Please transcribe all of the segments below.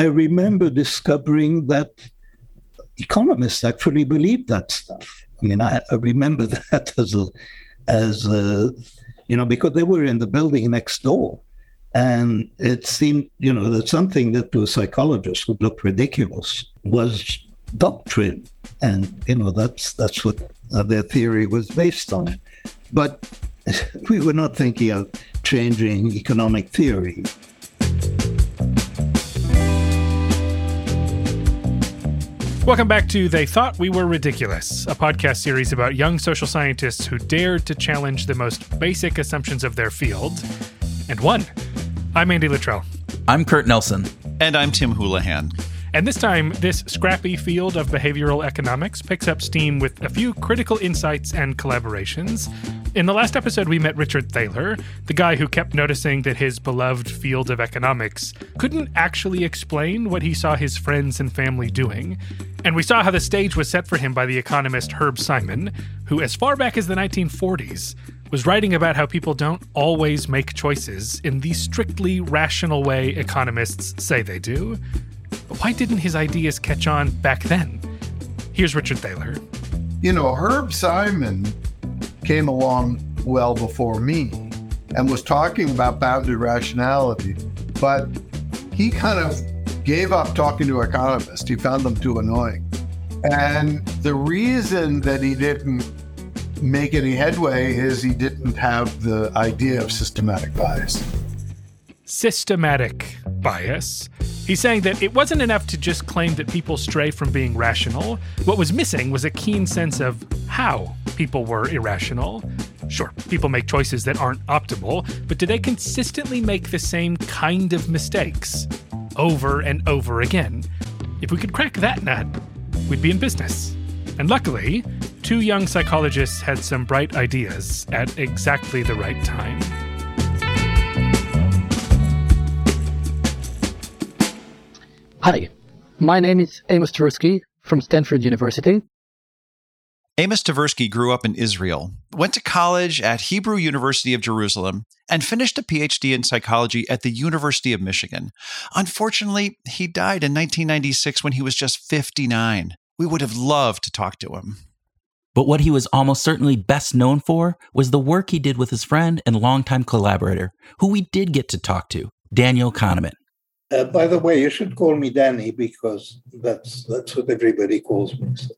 I remember discovering that economists actually believed that stuff. I mean, I, I remember that as a, as a, you know, because they were in the building next door. And it seemed, you know, that something that to a psychologist would look ridiculous was doctrine. And, you know, that's that's what uh, their theory was based on. But we were not thinking of changing economic theory. Welcome back to They Thought We Were Ridiculous, a podcast series about young social scientists who dared to challenge the most basic assumptions of their field and won. I'm Andy Luttrell. I'm Kurt Nelson. And I'm Tim Houlihan. And this time, this scrappy field of behavioral economics picks up steam with a few critical insights and collaborations. In the last episode, we met Richard Thaler, the guy who kept noticing that his beloved field of economics couldn't actually explain what he saw his friends and family doing. And we saw how the stage was set for him by the economist Herb Simon, who, as far back as the 1940s, was writing about how people don't always make choices in the strictly rational way economists say they do. But why didn't his ideas catch on back then? Here's Richard Thaler. You know, Herb Simon came along well before me and was talking about bounded rationality, but he kind of gave up talking to economists. He found them too annoying. And the reason that he didn't make any headway is he didn't have the idea of systematic bias. Systematic bias. He's saying that it wasn't enough to just claim that people stray from being rational. What was missing was a keen sense of how people were irrational. Sure, people make choices that aren't optimal, but do they consistently make the same kind of mistakes over and over again? If we could crack that nut, we'd be in business. And luckily, two young psychologists had some bright ideas at exactly the right time. Hi, my name is Amos Tversky from Stanford University. Amos Tversky grew up in Israel, went to college at Hebrew University of Jerusalem, and finished a PhD in psychology at the University of Michigan. Unfortunately, he died in 1996 when he was just 59. We would have loved to talk to him. But what he was almost certainly best known for was the work he did with his friend and longtime collaborator, who we did get to talk to, Daniel Kahneman. Uh, by the way, you should call me Danny because that's that's what everybody calls me. So.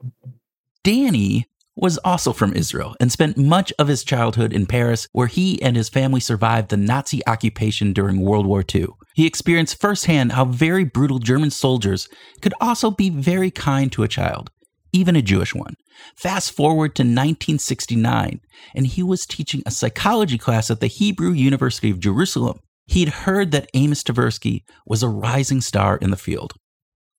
Danny was also from Israel and spent much of his childhood in Paris, where he and his family survived the Nazi occupation during World War II. He experienced firsthand how very brutal German soldiers could also be very kind to a child, even a Jewish one. Fast forward to 1969, and he was teaching a psychology class at the Hebrew University of Jerusalem. He'd heard that Amos Tversky was a rising star in the field.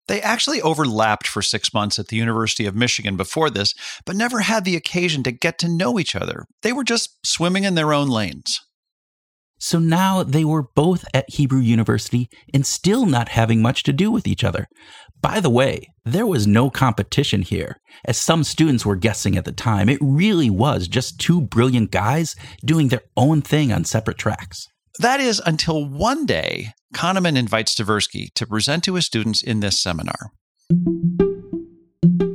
They actually overlapped for six months at the University of Michigan before this, but never had the occasion to get to know each other. They were just swimming in their own lanes. So now they were both at Hebrew University and still not having much to do with each other. By the way, there was no competition here, as some students were guessing at the time. It really was just two brilliant guys doing their own thing on separate tracks. That is until one day, Kahneman invites Tversky to present to his students in this seminar.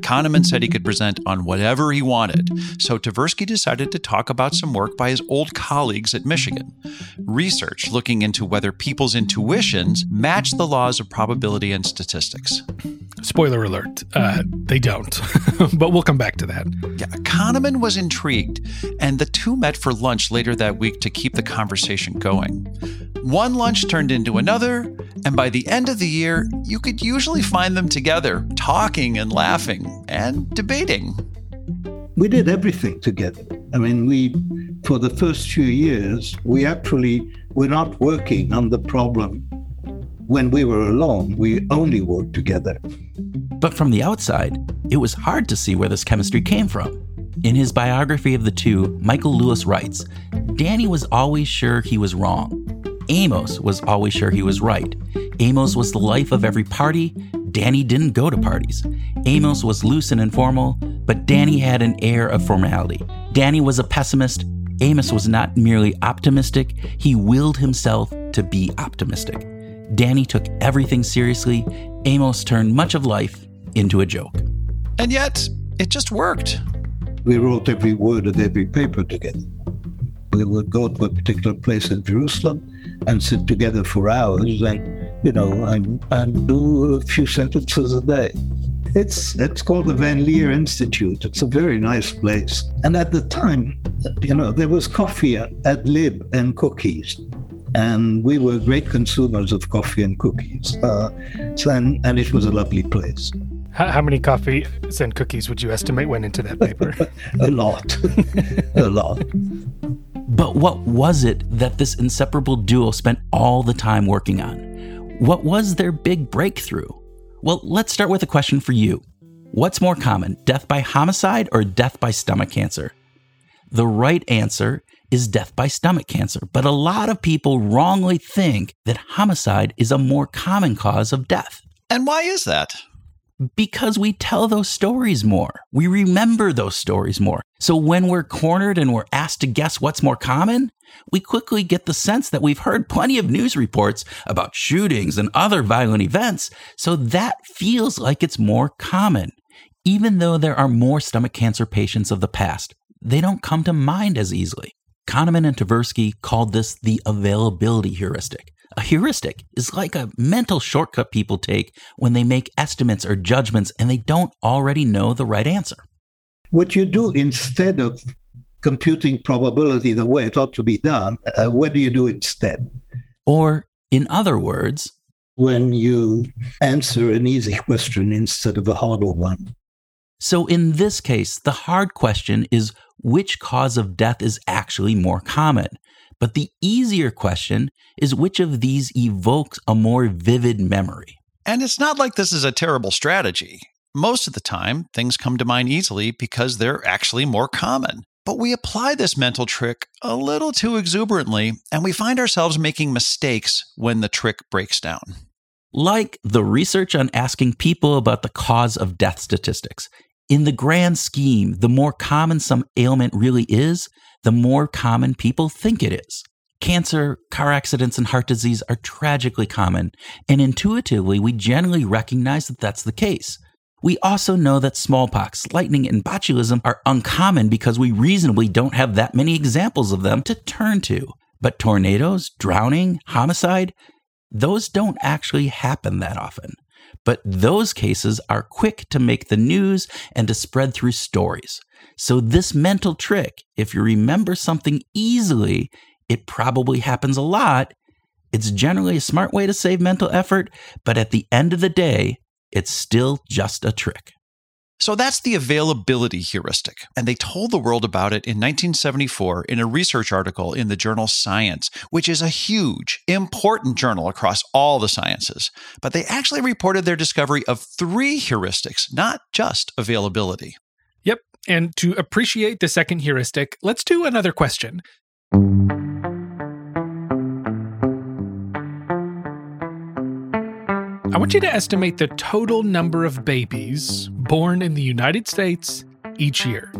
Kahneman said he could present on whatever he wanted, so Tversky decided to talk about some work by his old colleagues at Michigan. Research looking into whether people's intuitions match the laws of probability and statistics. Spoiler alert, uh, they don't. but we'll come back to that. Yeah, Kahneman was intrigued, and the two met for lunch later that week to keep the conversation going. One lunch turned into another, and by the end of the year, you could usually find them together, talking and laughing and debating. We did everything together. I mean, we, for the first few years, we actually were not working on the problem when we were alone. We only worked together. But from the outside, it was hard to see where this chemistry came from. In his biography of the two, Michael Lewis writes Danny was always sure he was wrong. Amos was always sure he was right. Amos was the life of every party. Danny didn't go to parties. Amos was loose and informal, but Danny had an air of formality. Danny was a pessimist. Amos was not merely optimistic, he willed himself to be optimistic. Danny took everything seriously. Amos turned much of life into a joke. And yet, it just worked. We wrote every word of every paper together. We would go to a particular place in Jerusalem and sit together for hours and, you know, and, and do a few sentences a day. It's it's called the Van Leer Institute. It's a very nice place. And at the time, you know, there was coffee at Lib and cookies. And we were great consumers of coffee and cookies. Uh, so, and, and it was a lovely place. How, how many coffees and cookies would you estimate went into that paper? a lot. a lot. But what was it that this inseparable duo spent all the time working on? What was their big breakthrough? Well, let's start with a question for you. What's more common, death by homicide or death by stomach cancer? The right answer is death by stomach cancer, but a lot of people wrongly think that homicide is a more common cause of death. And why is that? Because we tell those stories more. We remember those stories more. So when we're cornered and we're asked to guess what's more common, we quickly get the sense that we've heard plenty of news reports about shootings and other violent events, so that feels like it's more common. Even though there are more stomach cancer patients of the past, they don't come to mind as easily. Kahneman and Tversky called this the availability heuristic. A heuristic is like a mental shortcut people take when they make estimates or judgments and they don't already know the right answer. What you do instead of computing probability the way it ought to be done, uh, what do you do instead? Or, in other words, when you answer an easy question instead of a harder one. So, in this case, the hard question is which cause of death is actually more common? But the easier question is which of these evokes a more vivid memory? And it's not like this is a terrible strategy. Most of the time, things come to mind easily because they're actually more common. But we apply this mental trick a little too exuberantly, and we find ourselves making mistakes when the trick breaks down. Like the research on asking people about the cause of death statistics. In the grand scheme, the more common some ailment really is, the more common people think it is. Cancer, car accidents, and heart disease are tragically common, and intuitively, we generally recognize that that's the case. We also know that smallpox, lightning, and botulism are uncommon because we reasonably don't have that many examples of them to turn to. But tornadoes, drowning, homicide, those don't actually happen that often. But those cases are quick to make the news and to spread through stories. So, this mental trick, if you remember something easily, it probably happens a lot. It's generally a smart way to save mental effort, but at the end of the day, it's still just a trick. So that's the availability heuristic. And they told the world about it in 1974 in a research article in the journal Science, which is a huge, important journal across all the sciences. But they actually reported their discovery of three heuristics, not just availability. Yep. And to appreciate the second heuristic, let's do another question. I want you to estimate the total number of babies born in the United States each year.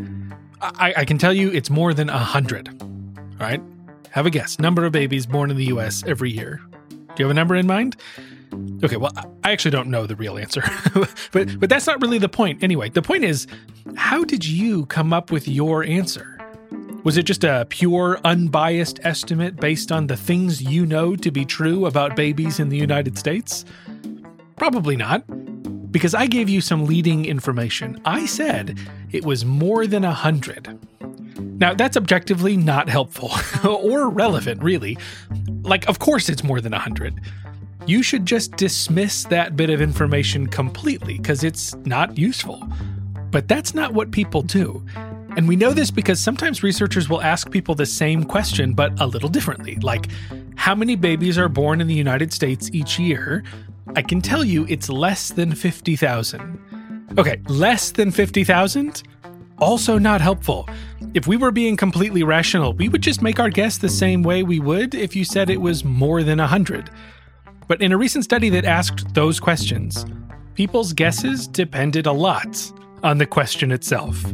I, I can tell you it's more than 100. All right? Have a guess. Number of babies born in the US every year. Do you have a number in mind? Okay, well, I actually don't know the real answer. but but that's not really the point anyway. The point is, how did you come up with your answer? Was it just a pure, unbiased estimate based on the things you know to be true about babies in the United States? Probably not, because I gave you some leading information. I said it was more than a hundred. Now, that's objectively not helpful or relevant, really. Like, of course, it's more than a hundred. You should just dismiss that bit of information completely because it's not useful. But that's not what people do. And we know this because sometimes researchers will ask people the same question, but a little differently. Like, how many babies are born in the United States each year? I can tell you it's less than 50,000. Okay, less than 50,000? Also not helpful. If we were being completely rational, we would just make our guess the same way we would if you said it was more than 100. But in a recent study that asked those questions, people's guesses depended a lot on the question itself.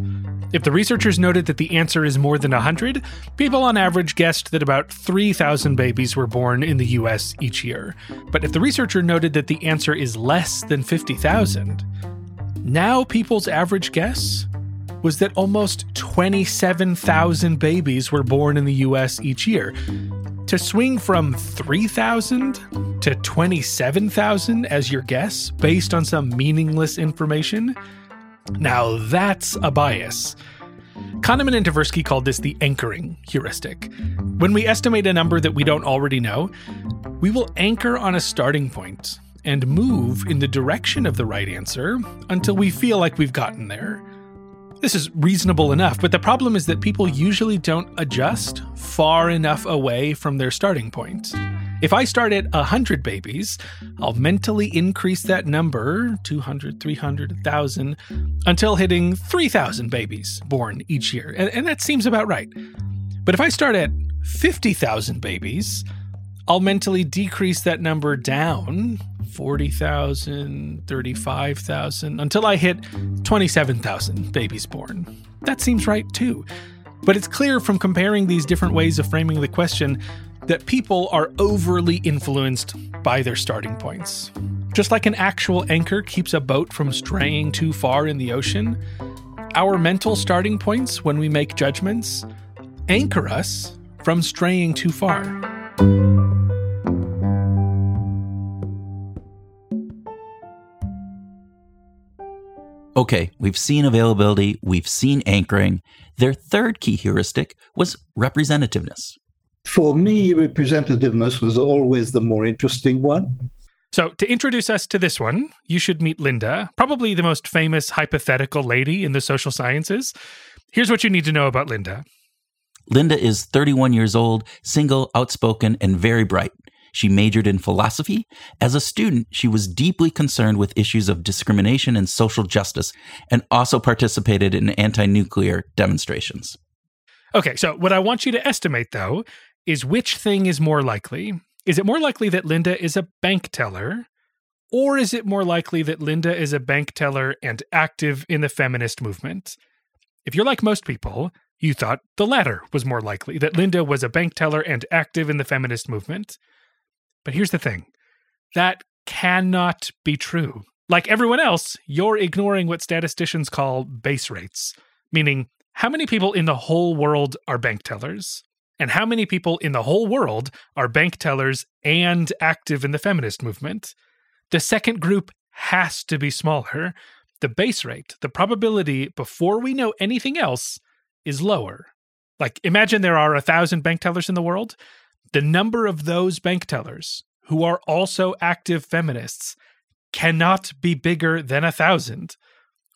If the researchers noted that the answer is more than 100, people on average guessed that about 3,000 babies were born in the US each year. But if the researcher noted that the answer is less than 50,000, now people's average guess was that almost 27,000 babies were born in the US each year. To swing from 3,000 to 27,000 as your guess based on some meaningless information? Now that's a bias. Kahneman and Tversky called this the anchoring heuristic. When we estimate a number that we don't already know, we will anchor on a starting point and move in the direction of the right answer until we feel like we've gotten there. This is reasonable enough, but the problem is that people usually don't adjust far enough away from their starting point. If I start at 100 babies, I'll mentally increase that number 200, 300, 1,000 until hitting 3,000 babies born each year. And, and, that seems about right. But if I start at 50,000 babies, I'll mentally decrease that number down 40,000, 35,000 until I hit 27,000 babies born. That seems right too. But it's clear from comparing these different ways of framing the question that people are overly influenced by their starting points. Just like an actual anchor keeps a boat from straying too far in the ocean, our mental starting points when we make judgments anchor us from straying too far. Okay, we've seen availability, we've seen anchoring. Their third key heuristic was representativeness. For me, representativeness was always the more interesting one. So, to introduce us to this one, you should meet Linda, probably the most famous hypothetical lady in the social sciences. Here's what you need to know about Linda Linda is 31 years old, single, outspoken, and very bright. She majored in philosophy. As a student, she was deeply concerned with issues of discrimination and social justice, and also participated in anti nuclear demonstrations. Okay, so what I want you to estimate, though, is which thing is more likely? Is it more likely that Linda is a bank teller? Or is it more likely that Linda is a bank teller and active in the feminist movement? If you're like most people, you thought the latter was more likely, that Linda was a bank teller and active in the feminist movement. But here's the thing that cannot be true. Like everyone else, you're ignoring what statisticians call base rates, meaning how many people in the whole world are bank tellers? And how many people in the whole world are bank tellers and active in the feminist movement? The second group has to be smaller. The base rate, the probability before we know anything else, is lower. Like, imagine there are a thousand bank tellers in the world. The number of those bank tellers who are also active feminists cannot be bigger than a thousand.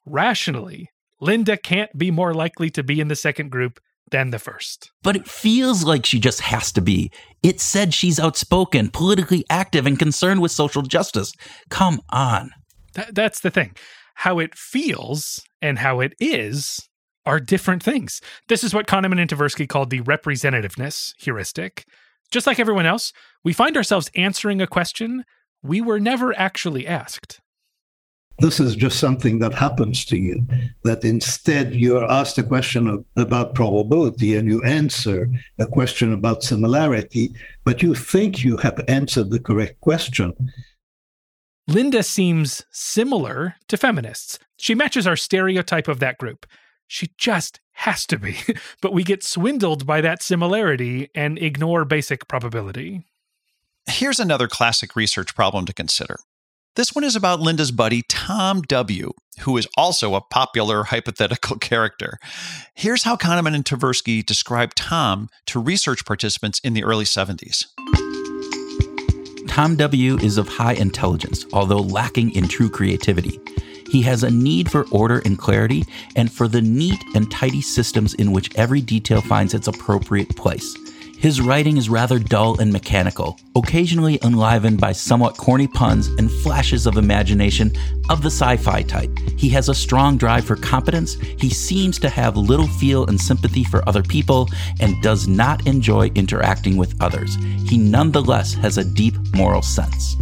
Rationally, Linda can't be more likely to be in the second group than the first. But it feels like she just has to be. It said she's outspoken, politically active, and concerned with social justice. Come on. Th- that's the thing. How it feels and how it is are different things. This is what Kahneman and Tversky called the representativeness heuristic. Just like everyone else, we find ourselves answering a question we were never actually asked. This is just something that happens to you, that instead you're asked a question of, about probability and you answer a question about similarity, but you think you have answered the correct question. Linda seems similar to feminists. She matches our stereotype of that group. She just has to be, but we get swindled by that similarity and ignore basic probability. Here's another classic research problem to consider. This one is about Linda's buddy, Tom W., who is also a popular hypothetical character. Here's how Kahneman and Tversky described Tom to research participants in the early 70s. Tom W. is of high intelligence, although lacking in true creativity. He has a need for order and clarity, and for the neat and tidy systems in which every detail finds its appropriate place. His writing is rather dull and mechanical, occasionally enlivened by somewhat corny puns and flashes of imagination of the sci fi type. He has a strong drive for competence, he seems to have little feel and sympathy for other people, and does not enjoy interacting with others. He nonetheless has a deep moral sense.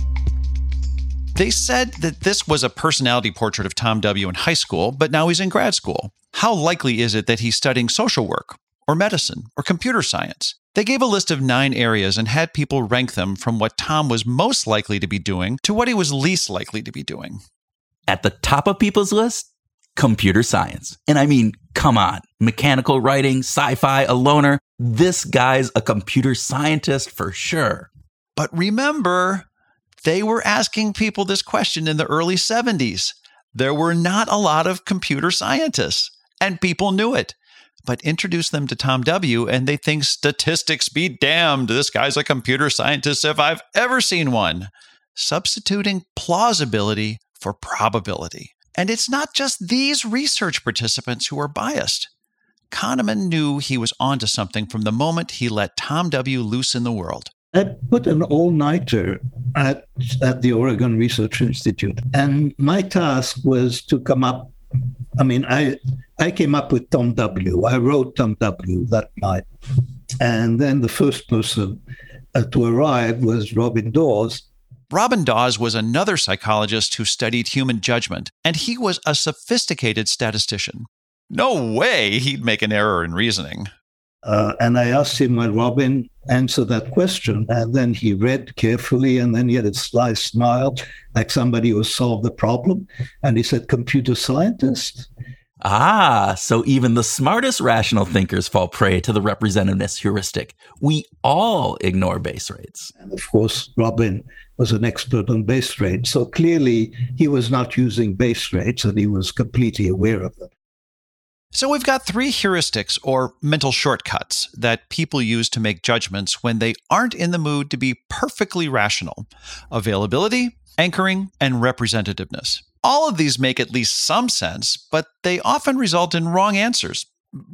They said that this was a personality portrait of Tom W. in high school, but now he's in grad school. how likely is it that he's studying social work or medicine or computer science? They gave a list of nine areas and had people rank them from what Tom was most likely to be doing to what he was least likely to be doing. At the top of people's list, computer science. And I mean, come on, mechanical writing, sci fi, a loner. This guy's a computer scientist for sure. But remember, they were asking people this question in the early 70s. There were not a lot of computer scientists, and people knew it. But introduce them to Tom W., and they think statistics be damned. This guy's a computer scientist if I've ever seen one. Substituting plausibility for probability. And it's not just these research participants who are biased. Kahneman knew he was onto something from the moment he let Tom W. loose in the world. I put an all nighter at, at the Oregon Research Institute, and my task was to come up. I mean, I I came up with Tom W. I wrote Tom W. that night, and then the first person uh, to arrive was Robin Dawes, Robin Dawes was another psychologist who studied human judgment, and he was a sophisticated statistician. No way he'd make an error in reasoning. Uh, and I asked him, when Robin, answer that question. And then he read carefully, and then he had a sly smile, like somebody who solved the problem. And he said, Computer scientist? Ah, so even the smartest rational thinkers fall prey to the representativeness heuristic. We all ignore base rates. And of course, Robin was an expert on base rates. So clearly, he was not using base rates and he was completely aware of them. So we've got three heuristics or mental shortcuts that people use to make judgments when they aren't in the mood to be perfectly rational availability, anchoring, and representativeness. All of these make at least some sense, but they often result in wrong answers,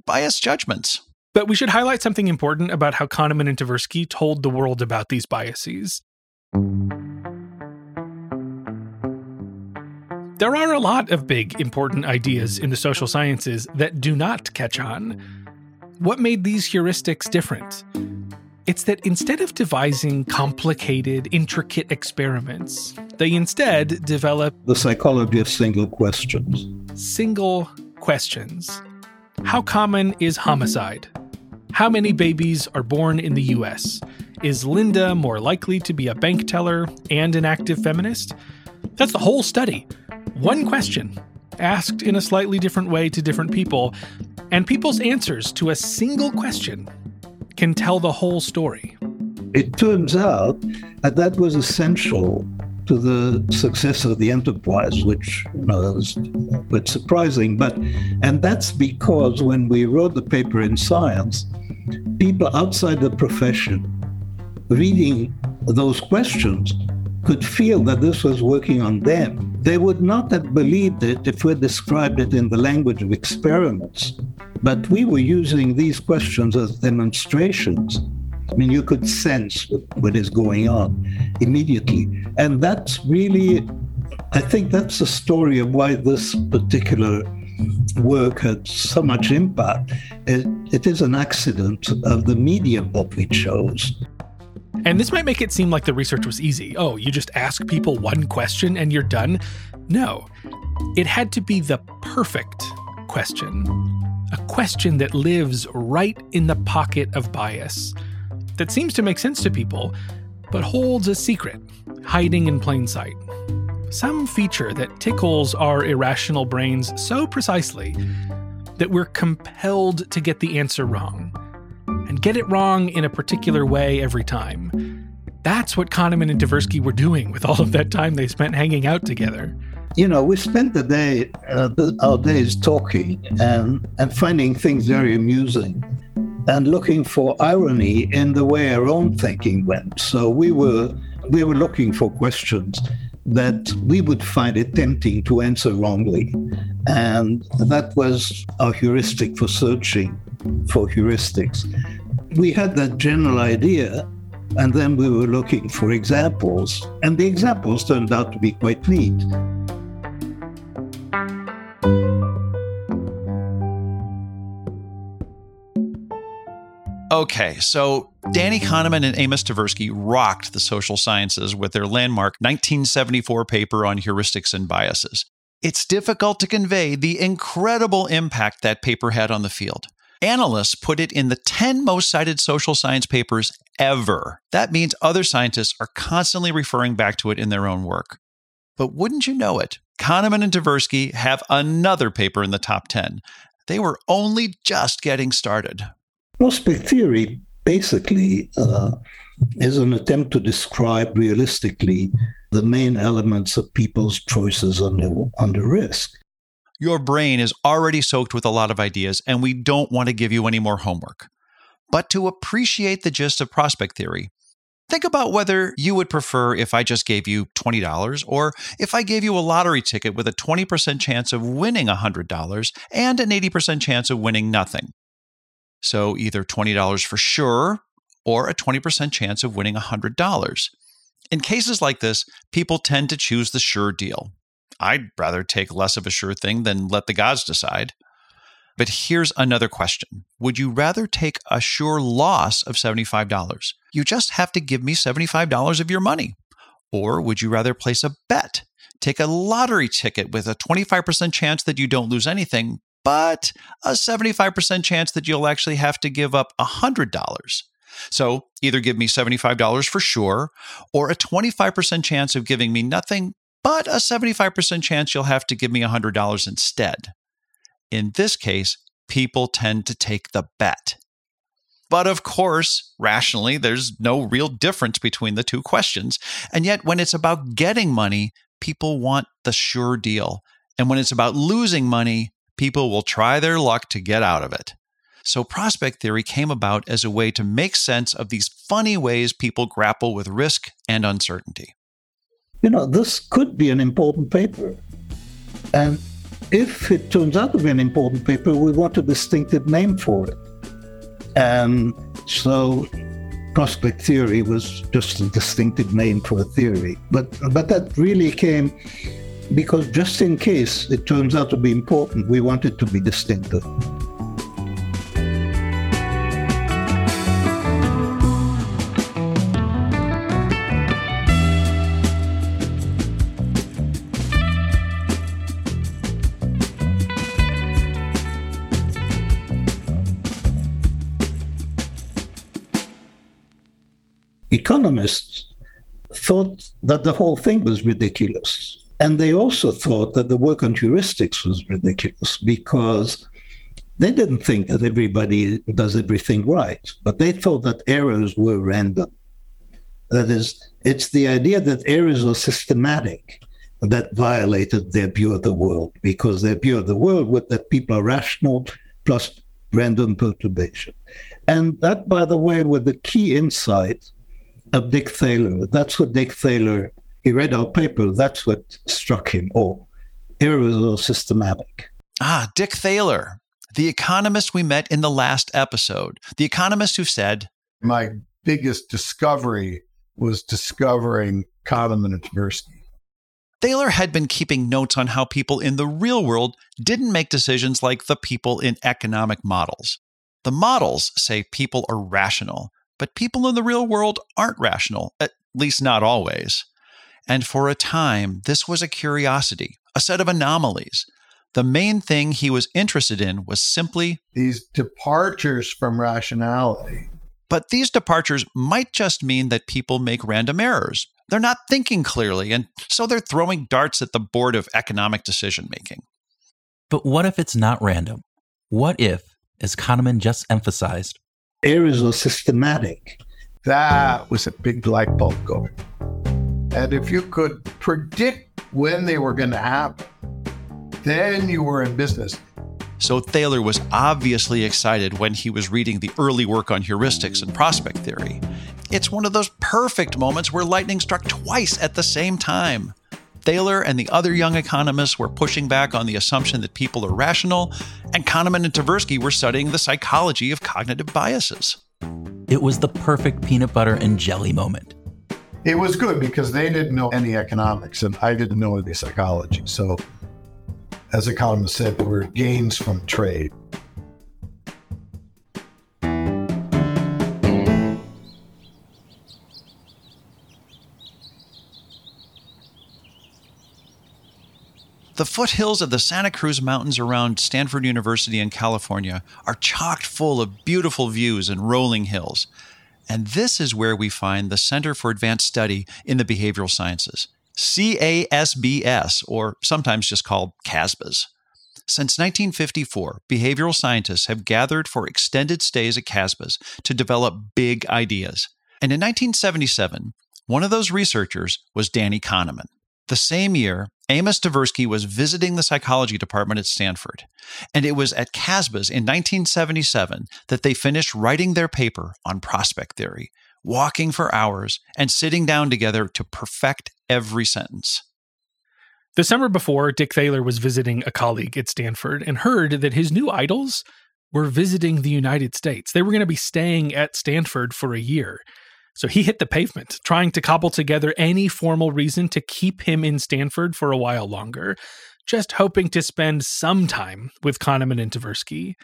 biased judgments. But we should highlight something important about how Kahneman and Tversky told the world about these biases. There are a lot of big, important ideas in the social sciences that do not catch on. What made these heuristics different? It's that instead of devising complicated, intricate experiments, they instead develop the psychology of single questions. Single questions. How common is homicide? How many babies are born in the US? Is Linda more likely to be a bank teller and an active feminist? That's the whole study. One question, asked in a slightly different way to different people, and people's answers to a single question can tell the whole story. It turns out that that was essential to the success of the enterprise, which you know, was a bit surprising. But and that's because when we wrote the paper in Science, people outside the profession reading those questions could feel that this was working on them. They would not have believed it if we described it in the language of experiments. But we were using these questions as demonstrations I mean, you could sense what is going on immediately. And that's really, I think that's the story of why this particular work had so much impact. it, it is an accident of the medium that we chose. And this might make it seem like the research was easy. Oh, you just ask people one question and you're done. No, it had to be the perfect question. A question that lives right in the pocket of bias that seems to make sense to people, but holds a secret, hiding in plain sight. Some feature that tickles our irrational brains so precisely that we're compelled to get the answer wrong, and get it wrong in a particular way every time. That's what Kahneman and Tversky were doing with all of that time they spent hanging out together. You know, we spent the day, uh, our days talking and, and finding things very amusing and looking for irony in the way our own thinking went. So we were we were looking for questions that we would find it tempting to answer wrongly. And that was our heuristic for searching for heuristics. We had that general idea, and then we were looking for examples, and the examples turned out to be quite neat. Okay, so Danny Kahneman and Amos Tversky rocked the social sciences with their landmark 1974 paper on heuristics and biases. it's difficult to convey the incredible impact that paper had on the field. Analysts put it in the 10 most cited social science papers ever. That means other scientists are constantly referring back to it in their own work. But wouldn't you know it? Kahneman and Tversky have another paper in the top 10. They were only just getting started. Prospect theory basically uh, is an attempt to describe realistically the main elements of people's choices under, under risk. Your brain is already soaked with a lot of ideas, and we don't want to give you any more homework. But to appreciate the gist of prospect theory, think about whether you would prefer if I just gave you $20 or if I gave you a lottery ticket with a 20% chance of winning $100 and an 80% chance of winning nothing. So either $20 for sure or a 20% chance of winning $100. In cases like this, people tend to choose the sure deal. I'd rather take less of a sure thing than let the gods decide. But here's another question Would you rather take a sure loss of $75? You just have to give me $75 of your money. Or would you rather place a bet? Take a lottery ticket with a 25% chance that you don't lose anything, but a 75% chance that you'll actually have to give up $100. So either give me $75 for sure, or a 25% chance of giving me nothing, but a 75% chance you'll have to give me $100 instead. In this case, people tend to take the bet. But of course, rationally, there's no real difference between the two questions. And yet, when it's about getting money, people want the sure deal. And when it's about losing money, people will try their luck to get out of it. So, prospect theory came about as a way to make sense of these funny ways people grapple with risk and uncertainty. You know, this could be an important paper. And if it turns out to be an important paper, we want a distinctive name for it. And so prospect theory was just a distinctive name for a theory. But but that really came because just in case it turns out to be important, we want it to be distinctive. Economists thought that the whole thing was ridiculous. And they also thought that the work on heuristics was ridiculous because they didn't think that everybody does everything right, but they thought that errors were random. That is, it's the idea that errors are systematic that violated their view of the world because their view of the world was that people are rational plus random perturbation. And that, by the way, was the key insight of Dick Thaler. That's what Dick Thaler, he read our paper, that's what struck him. Oh, errors are systematic. Ah, Dick Thaler, the economist we met in the last episode, the economist who said, My biggest discovery was discovering Kahneman and Tversky. Thaler had been keeping notes on how people in the real world didn't make decisions like the people in economic models. The models say people are rational, but people in the real world aren't rational, at least not always. And for a time, this was a curiosity, a set of anomalies. The main thing he was interested in was simply these departures from rationality. But these departures might just mean that people make random errors. They're not thinking clearly, and so they're throwing darts at the board of economic decision making. But what if it's not random? What if, as Kahneman just emphasized, errors are systematic. That was a big light bulb going. And if you could predict when they were going to happen, then you were in business. So Thaler was obviously excited when he was reading the early work on heuristics and prospect theory. It's one of those perfect moments where lightning struck twice at the same time. Thaler and the other young economists were pushing back on the assumption that people are rational, and Kahneman and Tversky were studying the psychology of cognitive biases. It was the perfect peanut butter and jelly moment. It was good because they didn't know any economics and I didn't know any psychology. So, as economists said, there were gains from trade. The foothills of the Santa Cruz Mountains around Stanford University in California are chocked full of beautiful views and rolling hills. And this is where we find the Center for Advanced Study in the Behavioral Sciences, CASBS, or sometimes just called CASBS. Since 1954, behavioral scientists have gathered for extended stays at CASBS to develop big ideas. And in 1977, one of those researchers was Danny Kahneman. The same year, Amos Tversky was visiting the psychology department at Stanford, and it was at CASBS in 1977 that they finished writing their paper on prospect theory, walking for hours and sitting down together to perfect every sentence. The summer before, Dick Thaler was visiting a colleague at Stanford and heard that his new idols were visiting the United States. They were going to be staying at Stanford for a year. So he hit the pavement, trying to cobble together any formal reason to keep him in Stanford for a while longer, just hoping to spend some time with Kahneman and Tversky.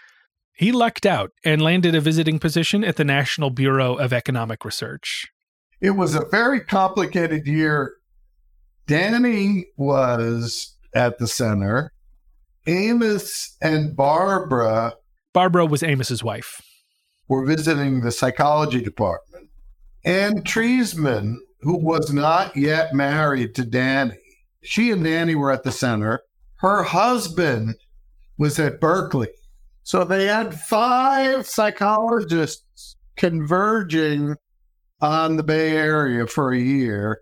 He lucked out and landed a visiting position at the National Bureau of Economic Research. It was a very complicated year. Danny was at the center. Amos and Barbara Barbara was Amos's wife. were visiting the psychology department. Anne Treisman, who was not yet married to Danny, she and Danny were at the center. Her husband was at Berkeley. So they had five psychologists converging on the Bay Area for a year.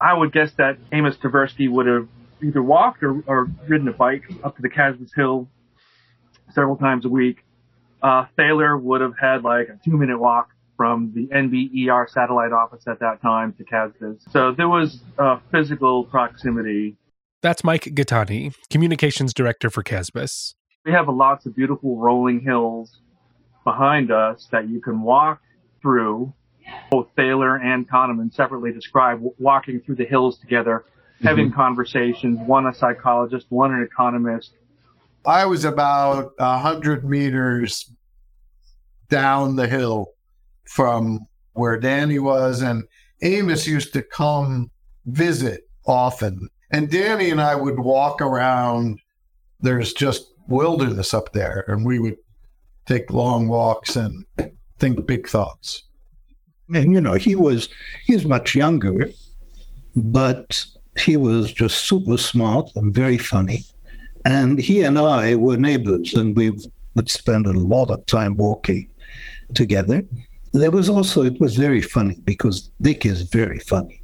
I would guess that Amos Tversky would have either walked or, or ridden a bike up to the CASBS Hill several times a week. Uh, Thaler would have had like a two minute walk from the NBER satellite office at that time to CASBS. So there was uh, physical proximity. That's Mike Gaetani, communications director for CASBS. We have lots of beautiful rolling hills behind us that you can walk through. Both Thaler and Kahneman separately describe walking through the hills together, having conversations, one a psychologist, one an economist, I was about a hundred meters down the hill from where Danny was, and Amos used to come visit often. And Danny and I would walk around. There's just wilderness up there, and we would take long walks and think big thoughts. And you know, he was he's much younger, but he was just super smart and very funny. And he and I were neighbors, and we would spend a lot of time walking together. There was also it was very funny because Dick is very funny.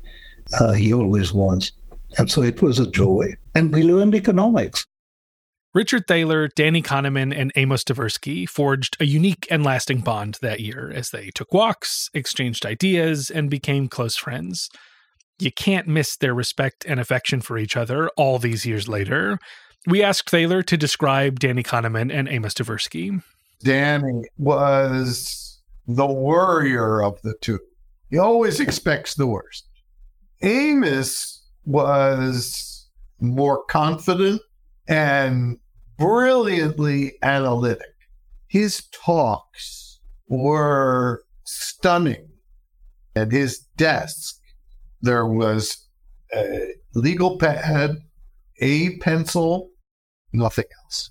Uh, he always was, and so it was a joy. And we learned economics. Richard Thaler, Danny Kahneman, and Amos Tversky forged a unique and lasting bond that year as they took walks, exchanged ideas, and became close friends. You can't miss their respect and affection for each other all these years later. We asked Thaler to describe Danny Kahneman and Amos Tversky. Danny was the worrier of the two. He always expects the worst. Amos was more confident and brilliantly analytic. His talks were stunning. At his desk, there was a legal pad, a pencil, nothing else.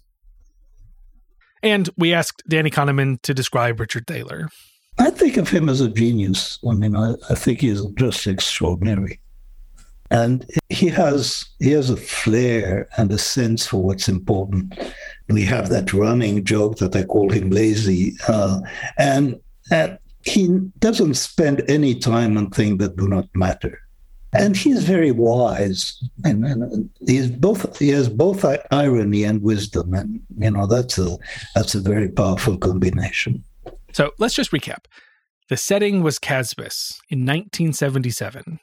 And we asked Danny Kahneman to describe Richard Thaler. I think of him as a genius. I mean, I, I think he's just extraordinary. And he has he has a flair and a sense for what's important. We have that running joke that I call him lazy, uh, and, and he doesn't spend any time on things that do not matter. And he's very wise, and, and he's both he has both irony and wisdom, and you know that's a that's a very powerful combination. So let's just recap. The setting was CASBS in 1977.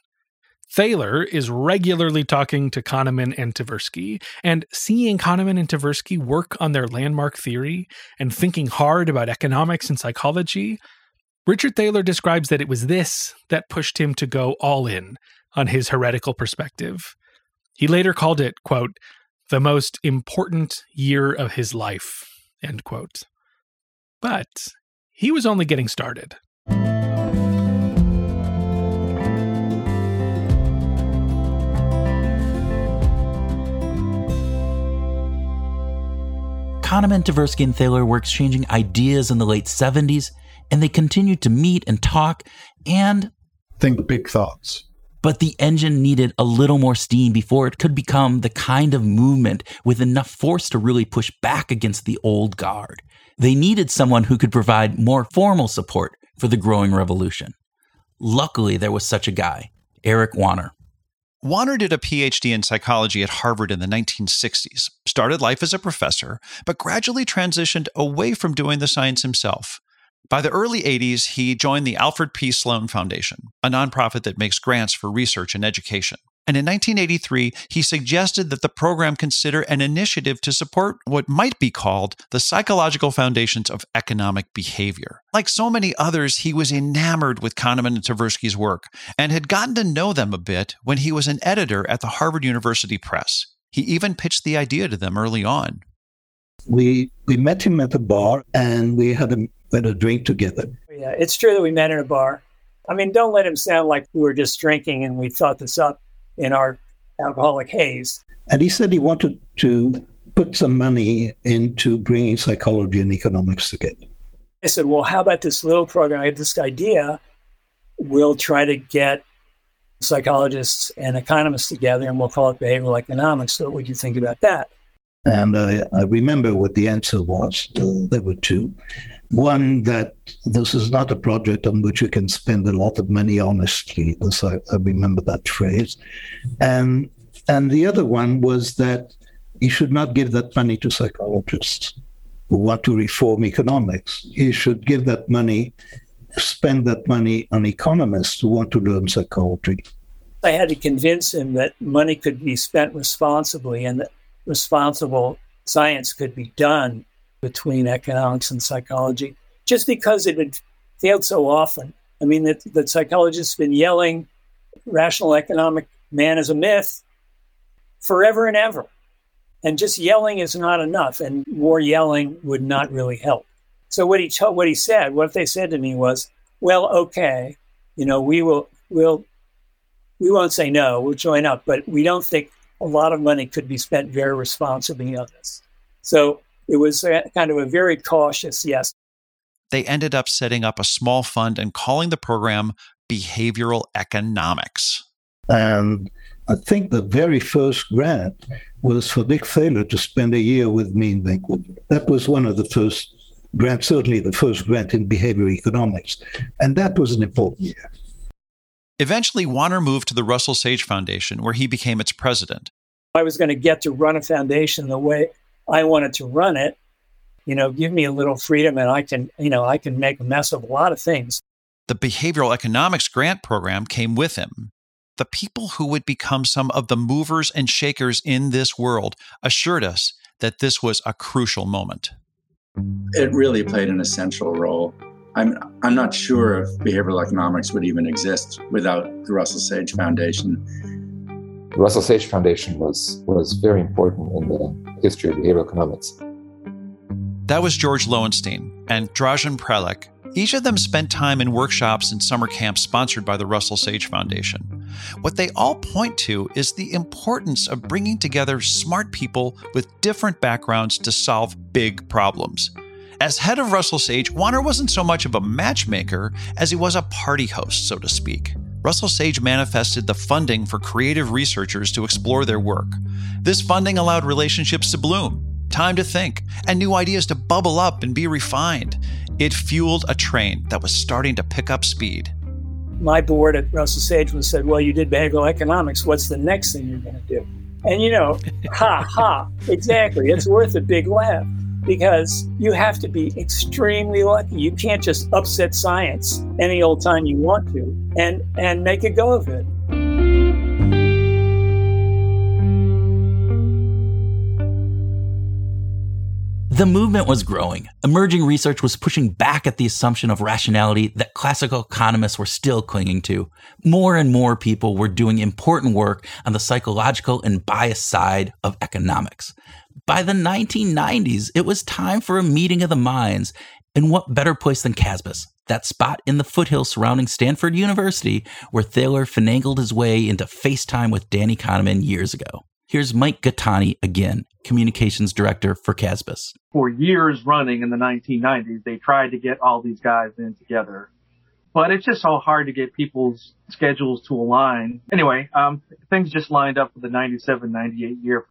Thaler is regularly talking to Kahneman and Tversky, and seeing Kahneman and Tversky work on their landmark theory and thinking hard about economics and psychology, Richard Thaler describes that it was this that pushed him to go all in on his heretical perspective. He later called it, quote, the most important year of his life, end quote. But he was only getting started. Kahneman, Tversky, and Thaler were exchanging ideas in the late 70s, and they continued to meet and talk and think big thoughts. But the engine needed a little more steam before it could become the kind of movement with enough force to really push back against the old guard. They needed someone who could provide more formal support for the growing revolution. Luckily, there was such a guy, Eric Wanner. Wanner did a PhD in psychology at Harvard in the 1960s, started life as a professor, but gradually transitioned away from doing the science himself. By the early 80s, he joined the Alfred P. Sloan Foundation, a nonprofit that makes grants for research and education. And in 1983, he suggested that the program consider an initiative to support what might be called the psychological foundations of economic behavior. Like so many others, he was enamored with Kahneman and Tversky's work and had gotten to know them a bit when he was an editor at the Harvard University Press. He even pitched the idea to them early on. We we met him at a bar and we had a, had a drink together. Yeah, it's true that we met in a bar. I mean, don't let him sound like we were just drinking and we thought this up in our alcoholic haze. And he said he wanted to put some money into bringing psychology and economics together. I said, well, how about this little program? I had this idea. We'll try to get psychologists and economists together and we'll call it behavioral economics. So, what do you think about that? And I, I remember what the answer was. There were two. One, that this is not a project on which you can spend a lot of money honestly. This, I, I remember that phrase. And, and the other one was that you should not give that money to psychologists who want to reform economics. You should give that money, spend that money on economists who want to learn psychology. I had to convince him that money could be spent responsibly and that responsible science could be done between economics and psychology, just because it had failed so often. I mean, that, psychologists have been yelling, rational economic man is a myth forever and ever. And just yelling is not enough, and more yelling would not really help. So what he told, what he said, what they said to me was, "Well, okay, you know, we will, we'll, we won't say no. We'll join up, but we don't think a lot of money could be spent very responsibly on this." So it was kind of a very cautious yes. They ended up setting up a small fund and calling the program Behavioral Economics. And I think the very first grant was for Dick Thaler to spend a year with me in Vancouver. That was one of the first grants, certainly the first grant in behavioral economics. And that was an important year. Eventually, Wanner moved to the Russell Sage Foundation, where he became its president. I was going to get to run a foundation the way I wanted to run it. You know, give me a little freedom and I can, you know, I can make a mess of a lot of things. The behavioral economics grant program came with him. The people who would become some of the movers and shakers in this world assured us that this was a crucial moment. It really played an essential role. I'm, I'm not sure if behavioral economics would even exist without the Russell Sage Foundation. The Russell Sage Foundation was, was very important in the history of behavioral economics. That was George Loewenstein and Dražen Prelec. Each of them spent time in workshops and summer camps sponsored by the Russell Sage Foundation. What they all point to is the importance of bringing together smart people with different backgrounds to solve big problems. As head of Russell Sage, Wanner wasn't so much of a matchmaker as he was a party host, so to speak. Russell Sage manifested the funding for creative researchers to explore their work. This funding allowed relationships to bloom, time to think, and new ideas to bubble up and be refined. It fueled a train that was starting to pick up speed. My board at Russell Sage was said, Well, you did behavioral economics. What's the next thing you're going to do? And you know, ha ha, exactly. It's worth a big laugh because you have to be extremely lucky. You can't just upset science any old time you want to and, and make a go of it. The movement was growing. Emerging research was pushing back at the assumption of rationality that classical economists were still clinging to. More and more people were doing important work on the psychological and bias side of economics. By the 1990s, it was time for a meeting of the minds. And what better place than CASBS, that spot in the foothills surrounding Stanford University where Thaler finagled his way into FaceTime with Danny Kahneman years ago. Here's Mike Gaetani again, communications director for CASBS. for years running in the 1990s, they tried to get all these guys in together. But it's just so hard to get people's schedules to align. Anyway, um, things just lined up for the 97 98 year.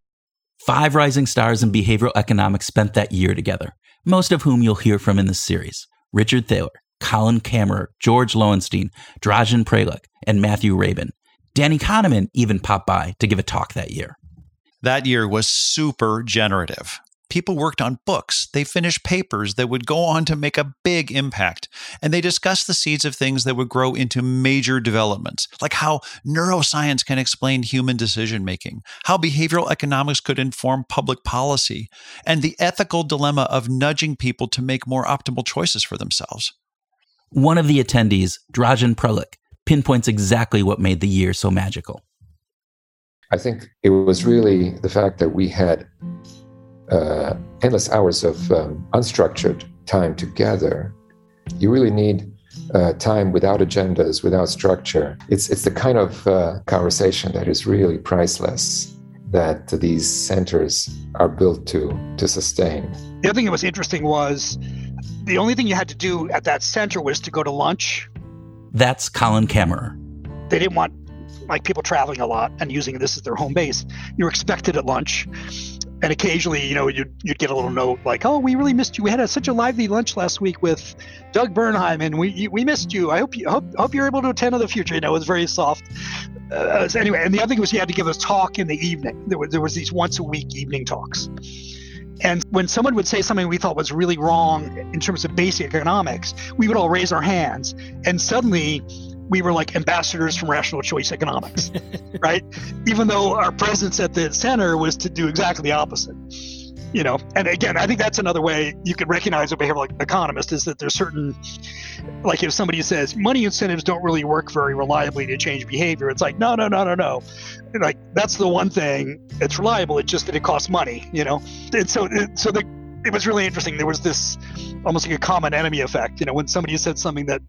Five rising stars in behavioral economics spent that year together, most of whom you'll hear from in this series Richard Thaler, Colin Camerer, George Loewenstein, Dražen Prelec, and Matthew Rabin. Danny Kahneman even popped by to give a talk that year. That year was super generative. People worked on books. They finished papers that would go on to make a big impact. And they discussed the seeds of things that would grow into major developments, like how neuroscience can explain human decision making, how behavioral economics could inform public policy, and the ethical dilemma of nudging people to make more optimal choices for themselves. One of the attendees, Dražen Prelec, pinpoints exactly what made the year so magical. I think it was really the fact that we had uh, endless hours of um, unstructured time together. You really need uh, time without agendas, without structure. It's it's the kind of uh, conversation that is really priceless that these centers are built to to sustain. The other thing that was interesting was the only thing you had to do at that center was to go to lunch. That's Colin Camerer. They didn't want like people traveling a lot and using this as their home base. You were expected at lunch and occasionally, you know, you'd, you'd get a little note like, "Oh, we really missed you. We had a, such a lively lunch last week with Doug Bernheim, and we we missed you. I hope you hope, hope you're able to attend in the future." You know, it was very soft. Uh, so anyway, and the other thing was you had to give a talk in the evening. There was there was these once a week evening talks. And when someone would say something we thought was really wrong in terms of basic economics, we would all raise our hands, and suddenly we were like ambassadors from rational choice economics, right? Even though our presence at the center was to do exactly the opposite. You know, and again, I think that's another way you can recognize a behavioral economist is that there's certain, like if somebody says money incentives don't really work very reliably to change behavior, it's like no, no, no, no, no, like that's the one thing it's reliable. It's just that it costs money, you know, and so so the it was really interesting. There was this almost like a common enemy effect. You know, when somebody said something that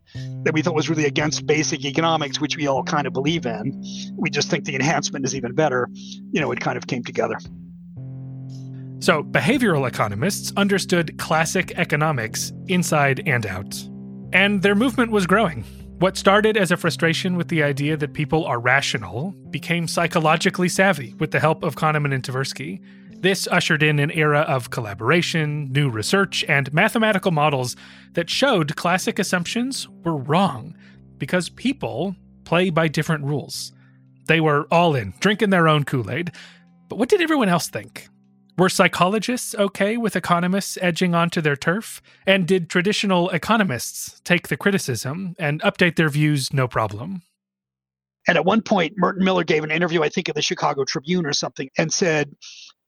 that we thought was really against basic economics, which we all kind of believe in, we just think the enhancement is even better. You know, it kind of came together. So, behavioral economists understood classic economics inside and out. And their movement was growing. What started as a frustration with the idea that people are rational became psychologically savvy with the help of Kahneman and Tversky. This ushered in an era of collaboration, new research, and mathematical models that showed classic assumptions were wrong because people play by different rules. They were all in, drinking their own Kool Aid. But what did everyone else think? Were psychologists okay with economists edging onto their turf? And did traditional economists take the criticism and update their views no problem? And at one point, Merton Miller gave an interview, I think, in the Chicago Tribune or something, and said,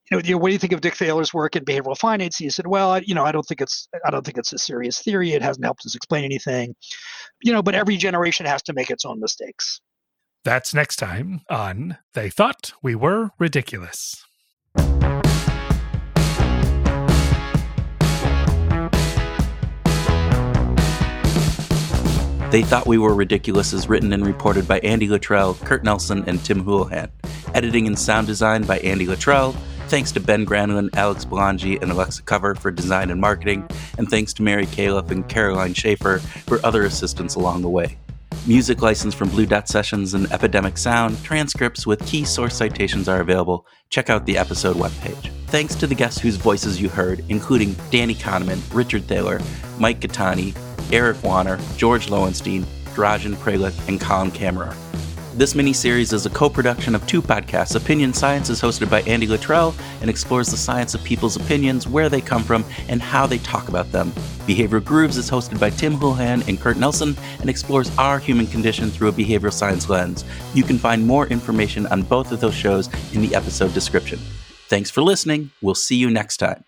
you know, you know, what do you think of Dick Thaler's work in behavioral finance? He said, well, I, you know, I don't think it's, I don't think it's a serious theory. It hasn't helped us explain anything, you know, but every generation has to make its own mistakes. That's next time on They Thought We Were Ridiculous. They Thought We Were Ridiculous is written and reported by Andy Luttrell, Kurt Nelson, and Tim Houlihan. Editing and sound design by Andy Luttrell. Thanks to Ben Granlund, Alex Belangi, and Alexa Cover for design and marketing. And thanks to Mary Califf and Caroline Schaefer for other assistance along the way. Music license from Blue Dot Sessions and Epidemic Sound. Transcripts with key source citations are available. Check out the episode webpage. Thanks to the guests whose voices you heard, including Danny Kahneman, Richard Thaler, Mike Gaetani, Eric Wanner, George Loewenstein, Dražen Prelec, and Colin Camerer. This mini-series is a co-production of two podcasts. Opinion Science is hosted by Andy Luttrell and explores the science of people's opinions, where they come from, and how they talk about them. Behavioral Grooves is hosted by Tim Houlihan and Kurt Nelson and explores our human condition through a behavioral science lens. You can find more information on both of those shows in the episode description. Thanks for listening. We'll see you next time.